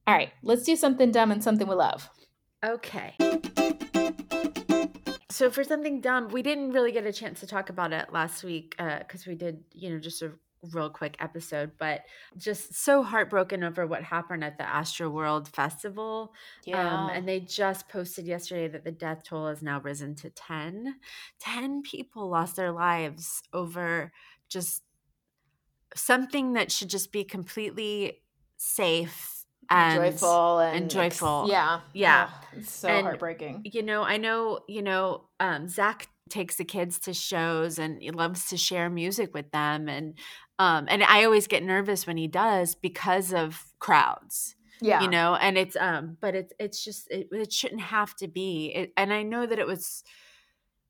All right, let's do something dumb and something we love. Okay. So for something dumb, we didn't really get a chance to talk about it last week because we did, you know, just a real quick episode, but just so heartbroken over what happened at the Astroworld Festival. Um, and they just posted yesterday that the death toll has now risen to 10. 10 people lost their lives over just something that should just be completely safe and joyful and, and joyful. yeah, Yeah. Oh, it's so And- heartbreaking. you know, I know, you know, um, Zach takes the kids to shows and he loves to share music with them. And, um, and I always get nervous when he does because of crowds, Yeah, you know, and it's, um, but it's, it's just, it, it shouldn't have to be. It, and I know that it was,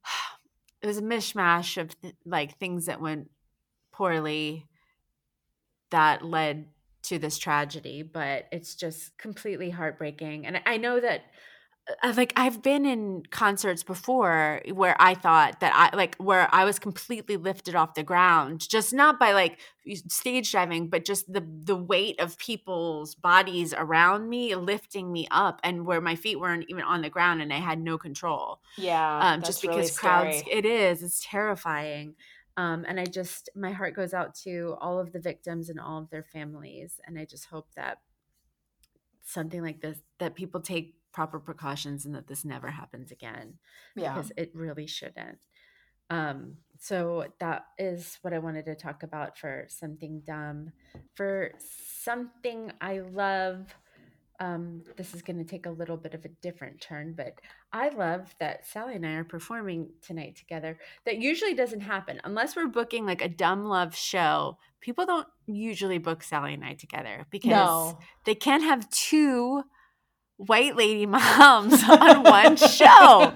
it was a mishmash of th- like things that went poorly that led to this tragedy, but it's just completely heartbreaking. And I know that uh, like I've been in concerts before where I thought that I like where I was completely lifted off the ground, just not by like stage diving, but just the the weight of people's bodies around me lifting me up, and where my feet weren't even on the ground, and I had no control yeah. um, just really because crowds scary. it is it's terrifying um, and i just my heart goes out to all of the victims and all of their families and i just hope that something like this that people take proper precautions and that this never happens again yeah, because it really shouldn't. Um, so that is what i wanted to talk about for something dumb. For something i love um, this is going to take a little bit of a different turn, but I love that Sally and I are performing tonight together. That usually doesn't happen unless we're booking like a dumb love show. People don't usually book Sally and I together because no, they can't have two white lady moms on one show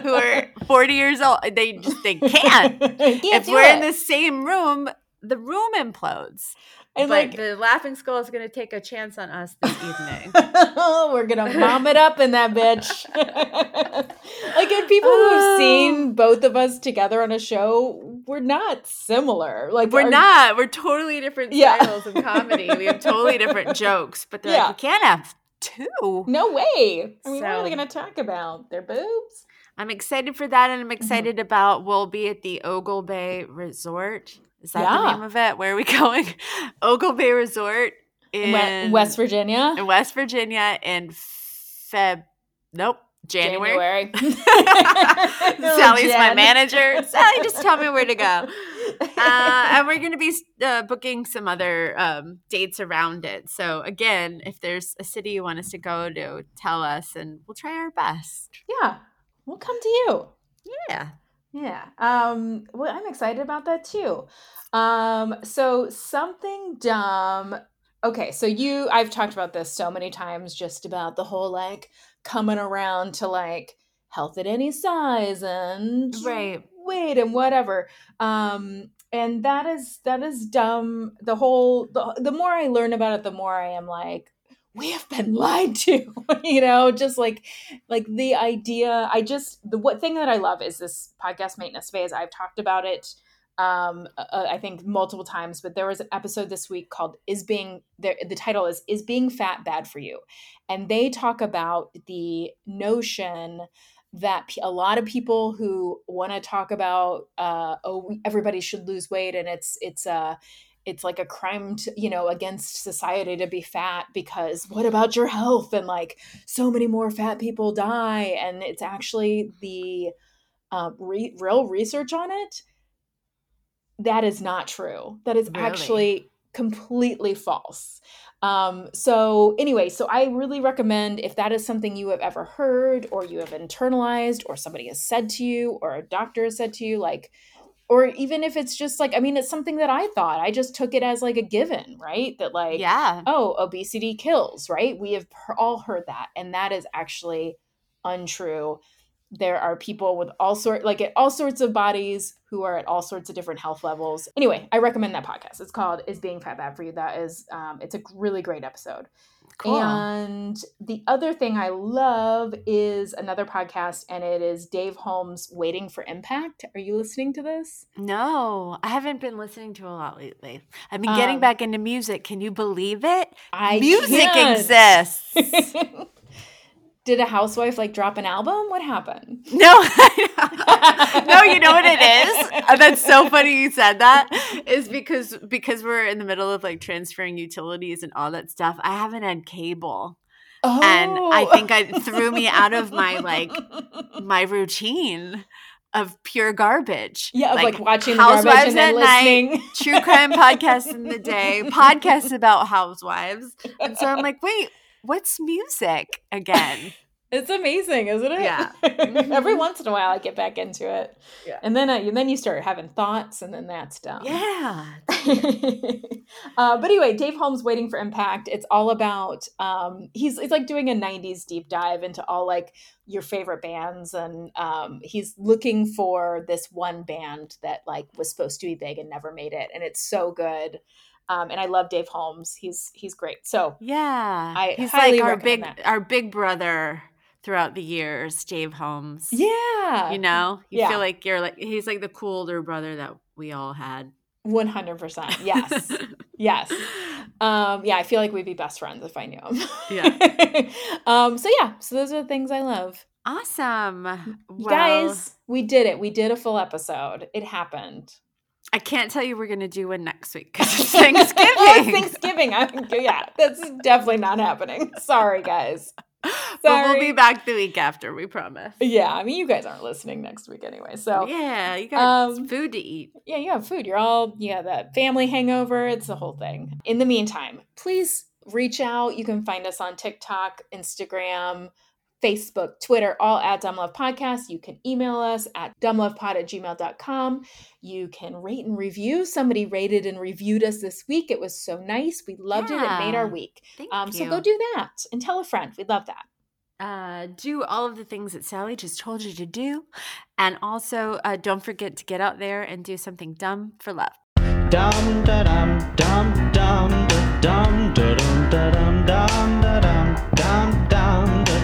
who are 40 years old. They just they can't. if we're in the same room, the room implodes. and but like the laughing skull is going to take a chance on us this evening. we're gonna mom it up in that bitch. like, and people who have Oh. seen both of us together on a show, we're not similar. Like, We're our- not. We're totally different Yeah. styles of comedy. We have totally different jokes, but they're Yeah. like, you can't have two. No way. I mean, what are they So- gonna talk about? Their boobs? I'm excited for that, and Mm-hmm. I'm excited about we'll be at the Oglebay Resort. Is that the name of it? Where are we going? Oglebay Resort in West Virginia. in West Virginia in Feb. Nope, January. January. Sally's my manager. Sally, just tell me where to go. uh, and we're going to be uh, booking some other um, dates around it. So again, if there's a city you want us to go to, tell us, and we'll try our best. yeah, we'll come to you. Yeah. Yeah. Um, well, I'm excited about that too. Um, so something dumb. Okay, so you I've talked about this so many times just about the whole like coming around to like health at any size and Right. weight and whatever. Um and that is that is dumb. The whole the, the more I learn about it, the more I am like we have been lied to you know just like like the idea i just the what thing that i love is this podcast maintenance phase. I've talked about it um uh, i think multiple times but there was an episode this week called is being the, the title is is being fat bad for you? And they talk about the notion that a lot of people who want to talk about uh oh everybody should lose weight and it's it's uh it's like a crime to, you know against society to be fat because what about your health and like so many more fat people die and it's actually the um, re- real research on it, that is not true. That is Really? actually completely false. Um, so, anyway, so I really recommend if that is something you have ever heard or you have internalized or somebody has said to you or a doctor has said to you, like, or even if it's just like, I mean, it's something that I thought, I just took it as like a given, right? That, like, yeah. oh, obesity kills, right? We have all heard that. And that is actually untrue. There are people with all sort like at all sorts of bodies who are at all sorts of different health levels. Anyway, I recommend that podcast. It's called "Is Being Fat Bad for You?" That is, um, it's a really great episode. Cool. And the other thing I love is another podcast, and it is Dave Holmes' "Waiting for Impact." Are you listening to this? no, I haven't been listening to a lot lately. I've been getting Um, back into music. Can you believe it? I music can't. exists. Did a housewife like drop an album? What happened? No, no, you know what it is? That's so funny you said that. Is because because we're in the middle of like transferring utilities and all that stuff. I haven't had cable, Oh. and I oh. think I threw me out of my like my routine of pure garbage. yeah, of like, watching the garbage Housewives and then at night, true crime podcasts in the day, podcasts about housewives, and so I'm like, wait, what's music again? It's amazing, isn't it? Yeah. Every Mhm. once in a while, I get back into it, Yeah. and then uh, and then you start having thoughts, and then that's done. Yeah, uh, but anyway, Dave Holmes waiting for impact. It's all about um, he's it's like doing a '90s deep dive into all like your favorite bands, and um, he's looking for this one band that like was supposed to be big and never made it, and it's so good. Um, and I love Dave Holmes. He's he's great. So yeah. I He's like our big that. our big brother throughout the years, Dave Holmes. yeah, You know, you Yeah. feel like you're like he's like the cool older brother that we all had. one hundred percent. Yes, yes. Um, yeah, I feel like we'd be best friends if I knew him. Yeah. um, so yeah, so those are the things I love. awesome. Well, guys, we did it. We did a full episode. It happened. I can't tell you we're gonna do one next week because it's Thanksgiving. oh, Thanksgiving. I, yeah, that's definitely not happening. Sorry, guys. but we'll be back the week after. We promise. Yeah, I mean, you guys aren't listening next week anyway. So yeah, you got um, food to eat. yeah, you have food. You're all yeah, that family hangover. It's the whole thing. In the meantime, please reach out. You can find us on TikTok, Instagram, Facebook, Twitter, all at Dumb Love Podcast. You can email us at dumblovepod at gmail.com. You can rate and review. Somebody rated and reviewed us this week. It was so nice. We loved it. It made our week. Thank Um, you. so go do that and tell a friend. We'd love that. uh, do all of the things that Sally just told you to do. And also, uh, don't forget to get out there and do something dumb for love. Dum da dum dum dum da dum da dum da dum dum